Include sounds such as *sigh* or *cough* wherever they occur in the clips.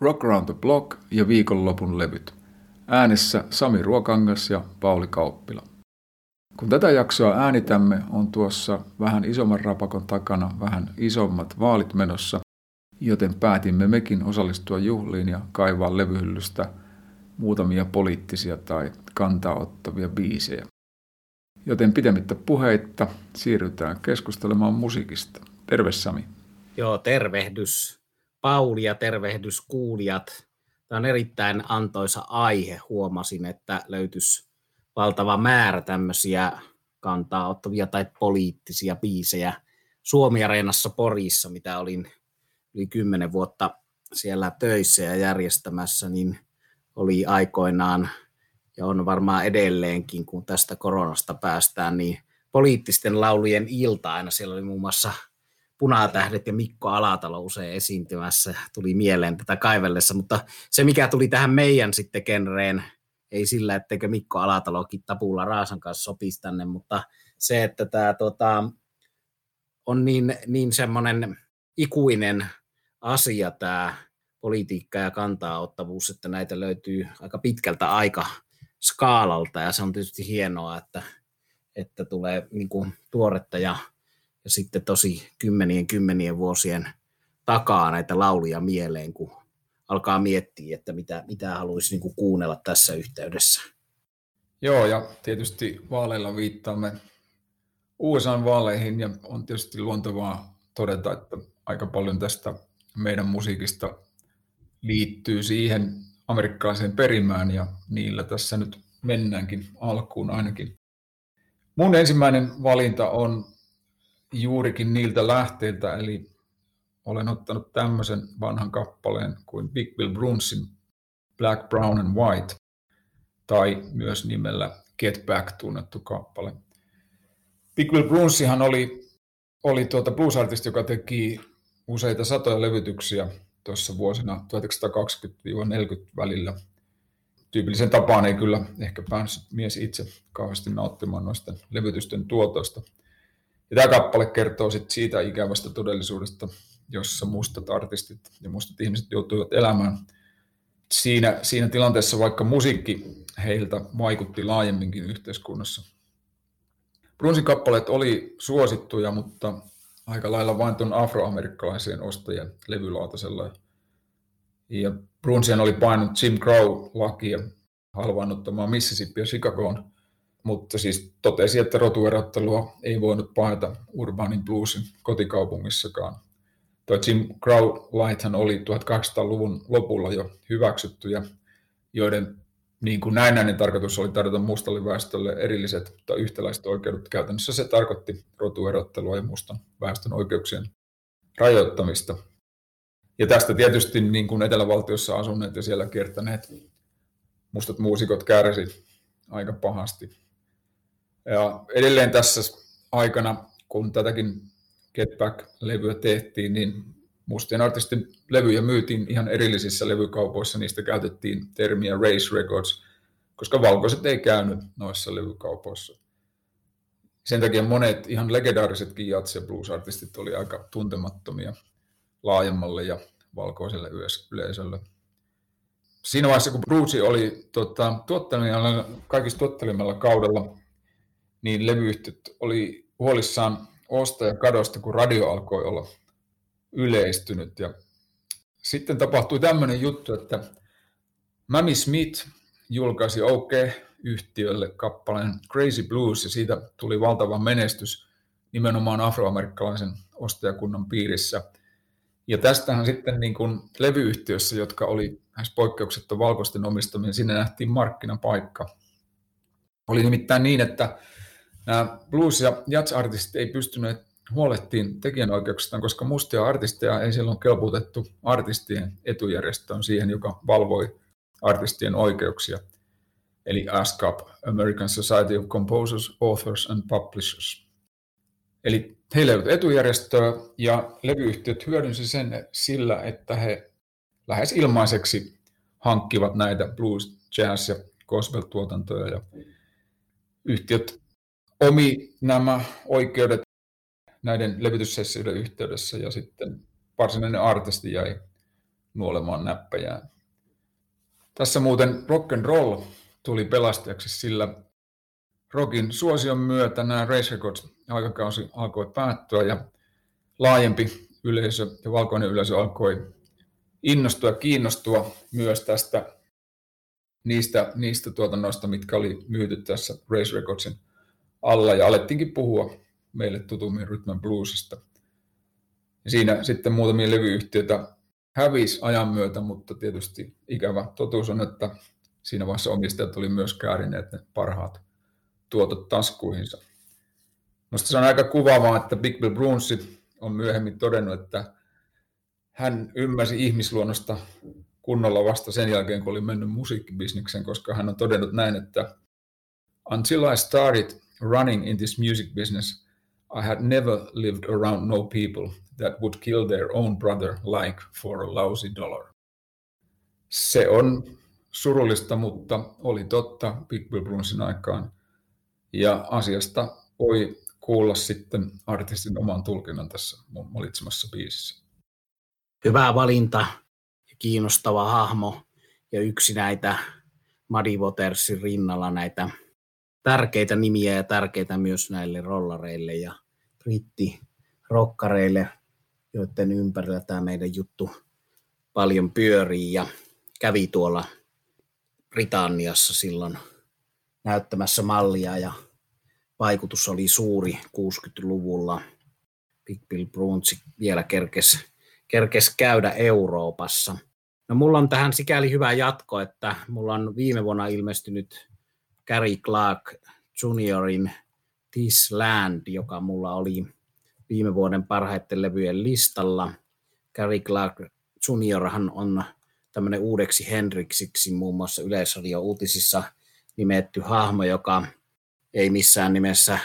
Rock Around the Block ja viikonlopun levyt. Äänessä Sami Ruokangas ja Pauli Kauppila. Kun tätä jaksoa äänitämme, on tuossa vähän isomman rapakon takana vähän isommat vaalit menossa, joten päätimme mekin osallistua juhliin ja kaivaa levyhyllystä muutamia poliittisia tai kantaa ottavia biisejä. Joten pidemmittä puheitta siirrytään keskustelemaan musiikista. Terve Sami. Joo, tervehdys Pauli ja tervehdys kuulijat. Tämä on erittäin antoisa aihe. Huomasin, että löytyisi valtava määrä tämmöisiä kantaa ottavia tai poliittisia biisejä Suomi-areenassa Porissa, mitä olin yli kymmenen vuotta siellä töissä ja järjestämässä, niin oli aikoinaan ja on varmaan edelleenkin, kun tästä koronasta päästään, niin poliittisten laulujen ilta aina. Siellä oli muun muassa Punatähdet ja Mikko Alatalo usein esiintymässä, tuli mieleen tätä kaivellessa, mutta se mikä tuli tähän meidän sitten genreen, ei sillä, etteikö Mikko Alatalokin Tapulla Raasan kanssa sopisi tänne, mutta se, että tämä tota, on niin, niin semmoinen ikuinen asia tämä politiikka ja kantaa-ottavuus, että näitä löytyy aika pitkältä aika skaalalta ja se on tietysti hienoa, että, että tulee niin kuin tuoretta ja ja sitten tosi kymmenien kymmenien vuosien takaa näitä lauluja mieleen, kun alkaa miettiä, että mitä, mitä haluaisi niin kuin kuunnella tässä yhteydessä. Joo, ja tietysti vaaleilla viittaamme USA-vaaleihin, ja on tietysti luontevaa todeta, että aika paljon tästä meidän musiikista liittyy siihen amerikkalaiseen perimään, ja niillä tässä nyt mennäänkin alkuun ainakin. Mun ensimmäinen valinta on juurikin niiltä lähteiltä, eli olen ottanut tämmöisen vanhan kappaleen kuin Big Bill Brunsin Black, Brown and White, tai myös nimellä Get Back tunnettu kappale. Big Bill Brunsihan oli, oli tuota blues-artisti, joka teki useita satoja levytyksiä tuossa vuosina 1920-40 välillä. Tyypillisen tapaan ei kyllä ehkä päässyt mies itse kauheasti nauttimaan noista levytysten tuotoista – ja tämä kappale kertoo sit siitä ikävästä todellisuudesta, jossa mustat artistit ja mustat ihmiset joutuivat elämään. Siinä, siinä tilanteessa vaikka musiikki heiltä vaikutti laajemminkin yhteiskunnassa. Brunsin kappaleet oli suosittuja, mutta aika lailla vain tuon afroamerikkalaisien ostajien levylaatasella. Ja Brunsian oli painut Jim Crow-lakia halvaannuttamaan Mississippi ja Chicagoon mutta siis totesi, että rotuerottelua ei voinut paeta Urbanin bluesin kotikaupungissakaan. Tuo Jim Crow Lighthan oli 1800-luvun lopulla jo hyväksyttyjä, joiden niin kuin näennäinen tarkoitus oli tarjota mustalle väestölle erilliset tai yhtäläiset oikeudet. Käytännössä se tarkoitti rotuerottelua ja mustan väestön oikeuksien rajoittamista. Ja tästä tietysti niin kuin Etelävaltiossa asuneet ja siellä kiertäneet mustat muusikot kärsi aika pahasti. Ja edelleen tässä aikana, kun tätäkin Get Back-levyä tehtiin, niin mustien artistin levyjä myytiin ihan erillisissä levykaupoissa, niistä käytettiin termiä Race Records, koska valkoiset ei käynyt noissa levykaupoissa. Sen takia monet ihan legendaarisetkin jats- ja blues-artistit oli aika tuntemattomia laajemmalle ja valkoiselle yleisölle. Siinä vaiheessa, kun Bruce oli tota, tuottelijalla, kaikista tuottelimmalla kaudella, niin levyyhtiöt oli huolissaan ostajakadosta, kun radio alkoi olla yleistynyt. Ja sitten tapahtui tämmöinen juttu, että Mammy Smith julkaisi OK-yhtiölle kappaleen Crazy Blues, ja siitä tuli valtava menestys nimenomaan afroamerikkalaisen ostajakunnan piirissä. Ja tästähän sitten niin kuin levyyhtiössä, jotka oli lähes poikkeuksetta valkoisten omistamia, sinne nähtiin markkinapaikka. Oli nimittäin niin, että nämä blues- ja jazz-artistit ei pystyneet huolehtiin tekijänoikeuksistaan, koska mustia artisteja ei silloin kelpuutettu artistien etujärjestöön siihen, joka valvoi artistien oikeuksia, eli ASCAP, American Society of Composers, Authors and Publishers. Eli heillä ei ollut etujärjestöä ja levyyhtiöt hyödynsi sen sillä, että he lähes ilmaiseksi hankkivat näitä blues, jazz ja gospel-tuotantoja ja yhtiöt omi nämä oikeudet näiden levytyssessioiden yhteydessä ja sitten varsinainen artisti jäi nuolemaan näppäjään. Tässä muuten rock and roll tuli pelastajaksi, sillä rockin suosion myötä nämä Race Records aikakausi alkoi päättyä ja laajempi yleisö ja valkoinen yleisö alkoi innostua ja kiinnostua myös tästä niistä, niistä tuotannoista, mitkä oli myyty tässä Race Recordsin alla ja alettiinkin puhua meille tutummin Rhythm Bluesista. Ja siinä sitten muutamia levyyhtiöitä hävisi ajan myötä, mutta tietysti ikävä totuus on, että siinä vaiheessa omistajat oli myös käärineet ne parhaat tuotot taskuihinsa. Minusta se on aika kuvaavaa, että Big Bill Brunssi on myöhemmin todennut, että hän ymmärsi ihmisluonnosta kunnolla vasta sen jälkeen, kun oli mennyt musiikkibisneksen, koska hän on todennut näin, että Until I started running in this music business, I had never lived around no people that would kill their own brother like for a lousy dollar. Se on surullista, mutta oli totta Big Bill Brunsin aikaan. Ja asiasta voi kuulla sitten artistin oman tulkinnan tässä mun valitsemassa biisissä. Hyvä valinta kiinnostava hahmo ja yksi näitä Muddy Watersin rinnalla näitä tärkeitä nimiä ja tärkeitä myös näille rollareille ja brittirokkareille, joiden ympärillä tämä meidän juttu paljon pyörii ja kävi tuolla Britanniassa silloin näyttämässä mallia ja vaikutus oli suuri 60-luvulla. Big Bill Brunswick vielä kerkesi kerkes käydä Euroopassa. No mulla on tähän sikäli hyvä jatko, että mulla on viime vuonna ilmestynyt Gary Clark Juniorin This Land, joka mulla oli viime vuoden parhaiten levyjen listalla. Gary Clark Juniorhan on tämmöinen uudeksi Hendrixiksi muun muassa Yleisradio uutisissa nimetty hahmo, joka ei missään nimessä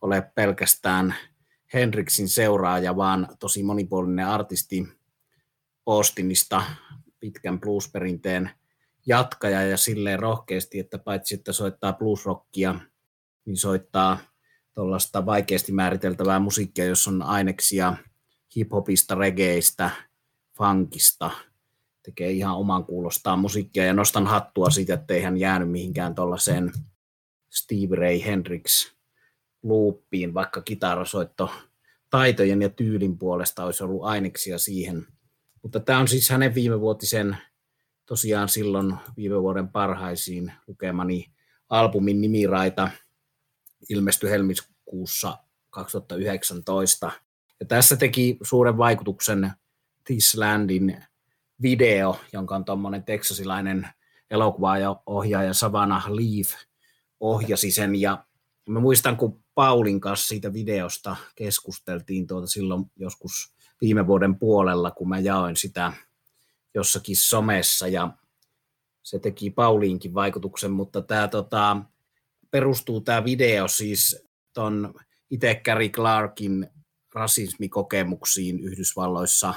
ole pelkästään Hendrixin seuraaja, vaan tosi monipuolinen artisti Austinista, pitkän bluesperinteen jatkaja ja silleen rohkeasti, että paitsi että soittaa bluesrockia, niin soittaa tuollaista vaikeasti määriteltävää musiikkia, jos on aineksia hiphopista, regeistä, funkista, tekee ihan oman kuulostaan musiikkia ja nostan hattua siitä, että ei hän jäänyt mihinkään tuollaiseen Steve Ray Hendrix loopiin, vaikka kitarasoitto taitojen ja tyylin puolesta olisi ollut aineksia siihen. Mutta tämä on siis hänen viimevuotisen, tosiaan silloin viime vuoden parhaisiin lukemani albumin nimiraita, ilmestyi helmikuussa 2019. Ja tässä teki suuren vaikutuksen Tislandin video, jonka on tuommoinen teksasilainen elokuva-ohjaaja Savannah Leaf ohjasi sen. Ja mä muistan, kun Paulin kanssa siitä videosta keskusteltiin tuota silloin joskus viime vuoden puolella, kun mä jaoin sitä jossakin somessa ja se teki Pauliinkin vaikutuksen, mutta tämä tota, perustuu tämä video siis ton itse Gary Clarkin rasismikokemuksiin Yhdysvalloissa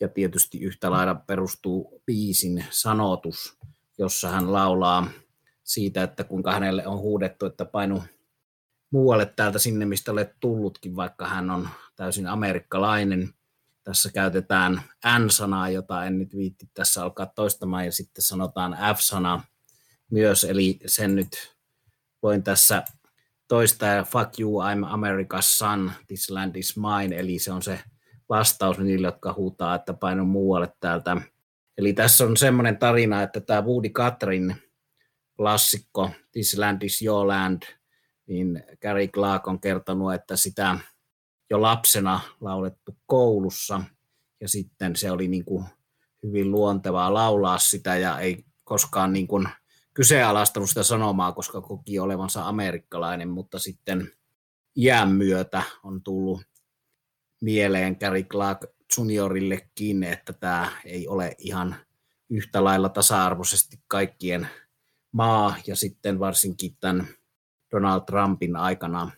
ja tietysti yhtä lailla perustuu biisin sanotus, jossa hän laulaa siitä, että kuinka hänelle on huudettu, että painu muualle täältä sinne, mistä olet tullutkin, vaikka hän on täysin amerikkalainen. Tässä käytetään N-sanaa, jota en nyt viitti tässä alkaa toistamaan, ja sitten sanotaan F-sana myös, eli sen nyt voin tässä toistaa, fuck you, I'm America's son, this land is mine, eli se on se vastaus niille, jotka huutaa, että paino muualle täältä. Eli tässä on semmoinen tarina, että tämä Woody Katrin klassikko This Land is Your Land, niin Gary Clark on kertonut, että sitä jo lapsena laulettu koulussa. Ja sitten se oli niin kuin hyvin luontevaa laulaa sitä ja ei koskaan niin kuin kyseenalaistanut sitä sanomaa, koska koki olevansa amerikkalainen, mutta sitten iän myötä on tullut mieleen Gary Clark juniorillekin, että tämä ei ole ihan yhtä lailla tasa-arvoisesti kaikkien maa. Ja sitten varsinkin tämän Donald Trumpin aikana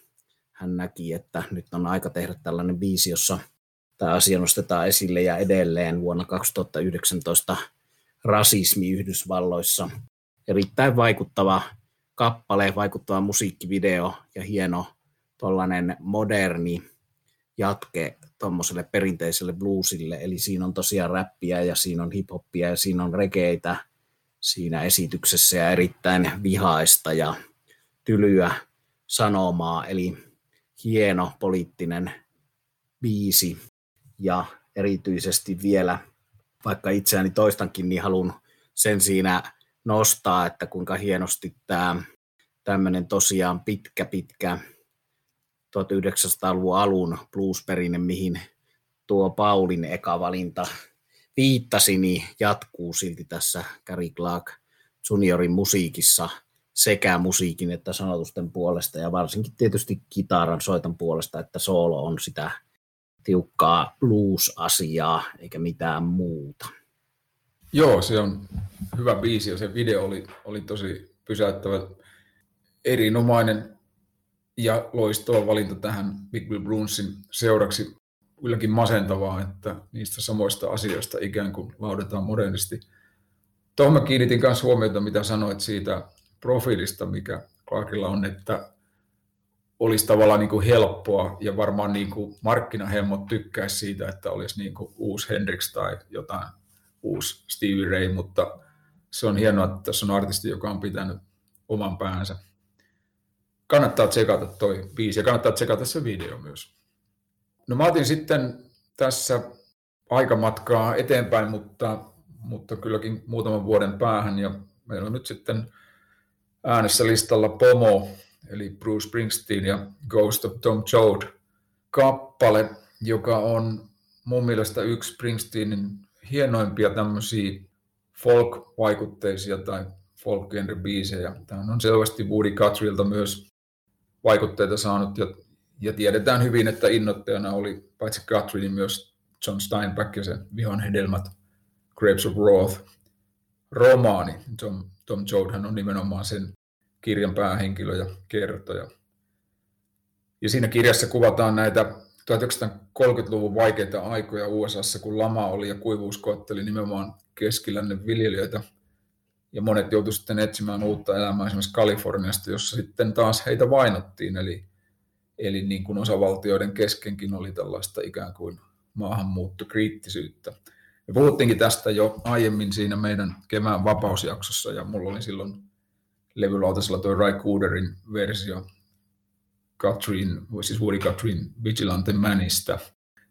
hän näki, että nyt on aika tehdä tällainen biisi, jossa tämä asia nostetaan esille ja edelleen vuonna 2019 rasismi Yhdysvalloissa. Erittäin vaikuttava kappale, vaikuttava musiikkivideo ja hieno tuollainen moderni jatke tuommoiselle perinteiselle bluesille, eli siinä on tosiaan räppiä ja siinä on hiphoppia ja siinä on regeitä siinä esityksessä ja erittäin vihaista ja tylyä sanomaa, eli hieno poliittinen biisi. Ja erityisesti vielä, vaikka itseäni toistankin, niin haluan sen siinä nostaa, että kuinka hienosti tämä tämmöinen tosiaan pitkä, pitkä 1900-luvun alun bluesperinne, mihin tuo Paulin eka valinta viittasi, niin jatkuu silti tässä Gary Clark juniorin musiikissa sekä musiikin että sanotusten puolesta ja varsinkin tietysti kitaran soitan puolesta, että soolo on sitä tiukkaa blues-asiaa eikä mitään muuta. Joo, se on hyvä biisi ja se video oli, oli tosi pysäyttävä, erinomainen ja loistava valinta tähän Big Bill Bruinsin seuraksi. Kylläkin masentavaa, että niistä samoista asioista ikään kuin laudetaan modernisti. Tuohon mä kiinnitin myös huomiota, mitä sanoit siitä profiilista, mikä Clarkilla on, että olisi tavallaan niin kuin helppoa ja varmaan niin kuin markkinahemmot tykkäisi siitä, että olisi niin kuin uusi Hendrix tai jotain uusi Stevie Ray, mutta se on hienoa, että tässä on artisti, joka on pitänyt oman päänsä. Kannattaa tsekata toi biisi ja kannattaa tsekata se video myös. No mä otin sitten tässä aikamatkaa eteenpäin, mutta, mutta kylläkin muutaman vuoden päähän ja meillä on nyt sitten äänessä listalla Pomo, eli Bruce Springsteen ja Ghost of Tom Joad kappale, joka on mun mielestä yksi Springsteenin hienoimpia tämmöisiä folk-vaikutteisia tai folk biisejä. Tämä on selvästi Woody Guthrieilta myös vaikutteita saanut ja, ja tiedetään hyvin, että innoittajana oli paitsi Guthrie, niin myös John Steinbeck ja se Vihon hedelmät Grapes of Wrath romaani. Tom, Tom Joad on nimenomaan sen kirjan päähenkilö ja kertoja. Ja siinä kirjassa kuvataan näitä 1930-luvun vaikeita aikoja USAssa, kun lama oli ja kuivuus koetteli nimenomaan keskilännen viljelijöitä. Ja monet joutuivat sitten etsimään uutta elämää esimerkiksi Kaliforniasta, jossa sitten taas heitä vainottiin. Eli, eli niin kuin osavaltioiden keskenkin oli tällaista ikään kuin maahanmuuttokriittisyyttä. Me puhuttiinkin tästä jo aiemmin siinä meidän kevään vapausjaksossa, ja mulla oli silloin levylautasella tuo Ray Cooderin versio Katrin, siis Woody Katrin Vigilante Manista,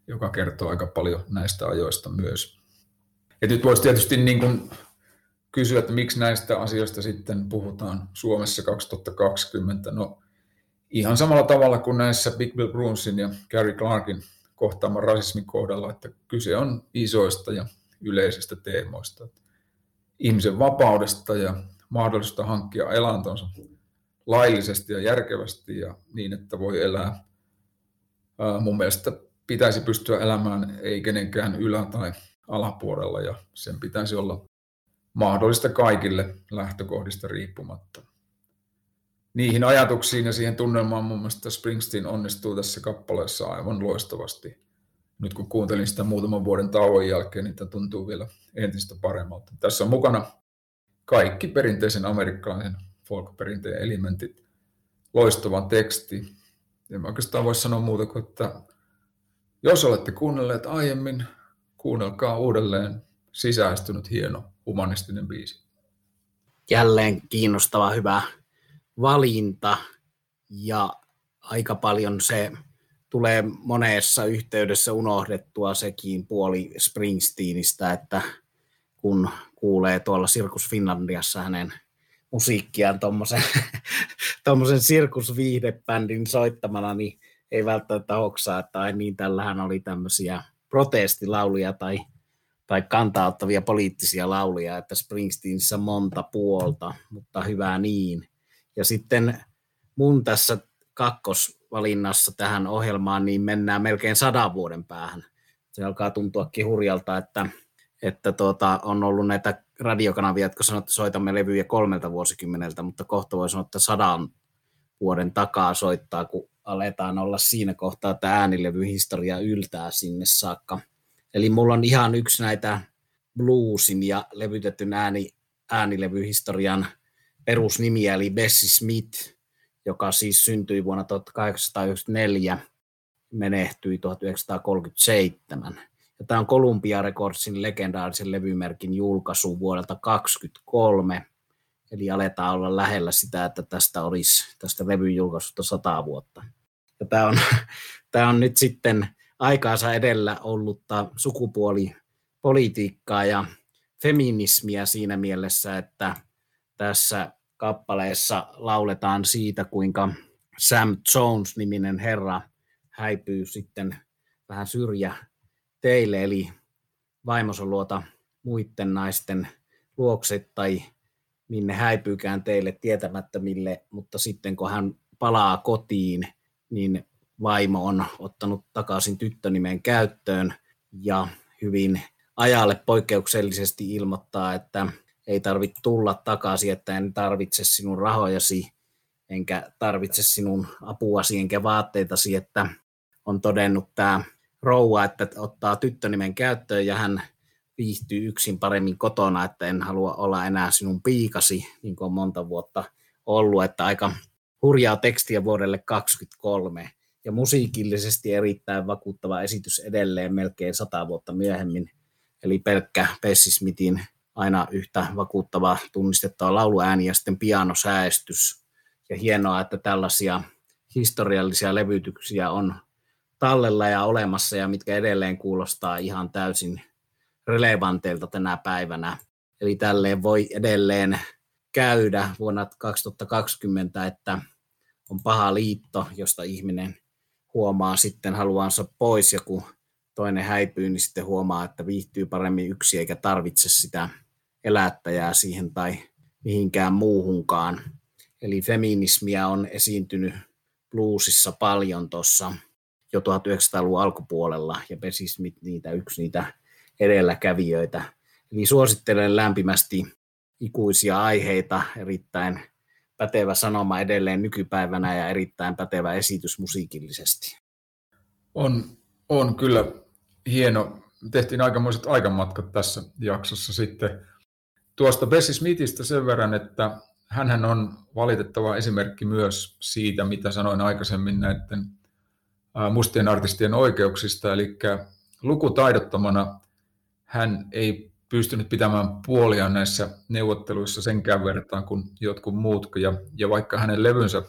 joka kertoo aika paljon näistä ajoista myös. Ja nyt voisi tietysti niin kuin kysyä, että miksi näistä asioista sitten puhutaan Suomessa 2020. No ihan samalla tavalla kuin näissä Big Bill Bruinsin ja Gary Clarkin kohtaaman rasismin kohdalla, että kyse on isoista ja yleisistä teemoista. Ihmisen vapaudesta ja mahdollista hankkia elantonsa laillisesti ja järkevästi ja niin, että voi elää. Mun mielestä pitäisi pystyä elämään ei kenenkään ylä- tai alapuolella ja sen pitäisi olla mahdollista kaikille lähtökohdista riippumatta. Niihin ajatuksiin ja siihen tunnelmaan mun mielestä Springsteen onnistuu tässä kappaleessa aivan loistavasti. Nyt kun kuuntelin sitä muutaman vuoden tauon jälkeen, niin tämä tuntuu vielä entistä paremmalta. Tässä on mukana kaikki perinteisen amerikkalaisen folk-perinteen elementit, loistavan teksti. Mä oikeastaan voisi sanoa muuta kuin, että jos olette kuunnelleet aiemmin, kuunnelkaa uudelleen sisäistynyt hieno humanistinen biisi. Jälleen kiinnostava hyvä valinta ja aika paljon se tulee monessa yhteydessä unohdettua sekin puoli Springsteenistä, että kun kuulee tuolla Sirkus Finlandiassa hänen musiikkiaan tuommoisen *laughs* tommosen sirkusviihdebändin soittamana, niin ei välttämättä hoksaa, että ai niin, tällähän oli tämmöisiä protestilauluja tai, tai kantauttavia poliittisia lauluja, että Springsteenissä monta puolta, mutta hyvä niin. Ja sitten mun tässä kakkosvalinnassa tähän ohjelmaan, niin mennään melkein sadan vuoden päähän. Se alkaa tuntua hurjalta, että että tuota, on ollut näitä radiokanavia, jotka sanoo, että soitamme levyjä kolmelta vuosikymmeneltä, mutta kohta voi sanoa, että sadan vuoden takaa soittaa, kun aletaan olla siinä kohtaa, että äänilevyhistoria yltää sinne saakka. Eli mulla on ihan yksi näitä bluesin ja levytetyn ääni, äänilevyhistorian perusnimiä, eli Bessie Smith, joka siis syntyi vuonna 1894 menehtyi 1937. Ja tämä on Columbia Recordsin legendaarisen levymerkin julkaisu vuodelta 1923, eli aletaan olla lähellä sitä, että tästä olisi tästä levyn julkaisusta sata vuotta. Ja tämä on, *laughs* tämä on nyt sitten aikaansa edellä ollutta sukupuolipolitiikkaa ja feminismiä siinä mielessä, että tässä kappaleessa lauletaan siitä, kuinka Sam Jones-niminen herra häipyy sitten vähän syrjä teille, eli vaimonsa luota muiden naisten luokse tai minne häipyykään teille tietämättömille, mutta sitten kun hän palaa kotiin, niin vaimo on ottanut takaisin tyttönimen käyttöön ja hyvin ajalle poikkeuksellisesti ilmoittaa, että ei tarvitse tulla takaisin, että en tarvitse sinun rahojasi, enkä tarvitse sinun apuasi enkä vaatteitasi, että on todennut tämä rouva, että ottaa tyttönimen käyttöön ja hän viihtyy yksin paremmin kotona, että en halua olla enää sinun piikasi, niin kuin on monta vuotta ollut, että aika hurjaa tekstiä vuodelle 2023 ja musiikillisesti erittäin vakuuttava esitys edelleen melkein sata vuotta myöhemmin. Eli pelkkä Pessi Smithin aina yhtä vakuuttava tunnistettava lauluääni ja sitten pianosäästys. Ja hienoa, että tällaisia historiallisia levytyksiä on tallella ja olemassa ja mitkä edelleen kuulostaa ihan täysin relevanteilta tänä päivänä. Eli tälleen voi edelleen käydä vuonna 2020, että on paha liitto, josta ihminen huomaa sitten haluansa pois ja kun toinen häipyy, niin sitten huomaa, että viihtyy paremmin yksi eikä tarvitse sitä elättäjää siihen tai mihinkään muuhunkaan. Eli feminismiä on esiintynyt bluesissa paljon tuossa jo 1900-luvun alkupuolella ja Besismit niitä yksi niitä edelläkävijöitä. Eli suosittelen lämpimästi ikuisia aiheita, erittäin pätevä sanoma edelleen nykypäivänä ja erittäin pätevä esitys musiikillisesti. On, on kyllä hieno. Tehtiin aikamoiset aikamatkat tässä jaksossa sitten. Tuosta Bessie Smithistä sen verran, että hän on valitettava esimerkki myös siitä, mitä sanoin aikaisemmin näiden mustien artistien oikeuksista, eli lukutaidottomana hän ei pystynyt pitämään puolia näissä neuvotteluissa senkään verran kuin jotkut muut. Ja, ja vaikka hänen levynsä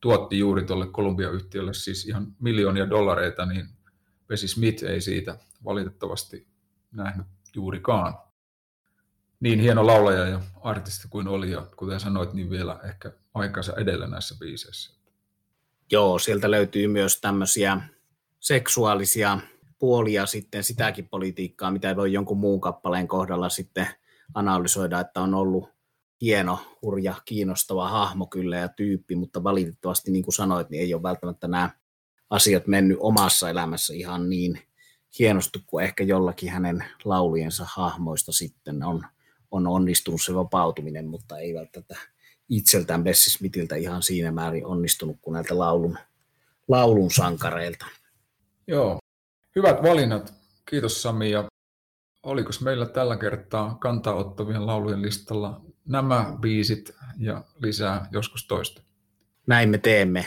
tuotti juuri tuolle Columbia-yhtiölle siis ihan miljoonia dollareita, niin Bessie Smith ei siitä valitettavasti nähnyt juurikaan. Niin hieno laulaja ja artisti kuin oli, ja kuten sanoit, niin vielä ehkä aikansa edellä näissä biiseissä. Joo, sieltä löytyy myös tämmöisiä seksuaalisia puolia sitten sitäkin politiikkaa, mitä voi jonkun muun kappaleen kohdalla sitten analysoida, että on ollut hieno, hurja, kiinnostava hahmo kyllä ja tyyppi, mutta valitettavasti niin kuin sanoit, niin ei ole välttämättä nämä asiat mennyt omassa elämässä ihan niin hienosti kuin ehkä jollakin hänen laulujensa hahmoista sitten on, on onnistunut se vapautuminen, mutta ei välttämättä itseltään Bessi Smithiltä ihan siinä määrin onnistunut kuin näiltä laulun, laulun sankareilta. Joo, hyvät valinnat. Kiitos Sami. Ja oliko meillä tällä kertaa kantaa ottavien laulujen listalla nämä biisit ja lisää joskus toista? Näin me teemme.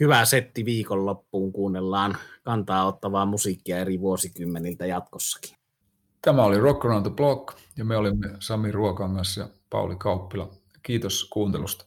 Hyvä setti viikonloppuun. Kuunnellaan kantaa ottavaa musiikkia eri vuosikymmeniltä jatkossakin. Tämä oli Rock Around the Block ja me olimme Sami Ruokangas ja Pauli Kauppila. Kiitos kuuntelusta.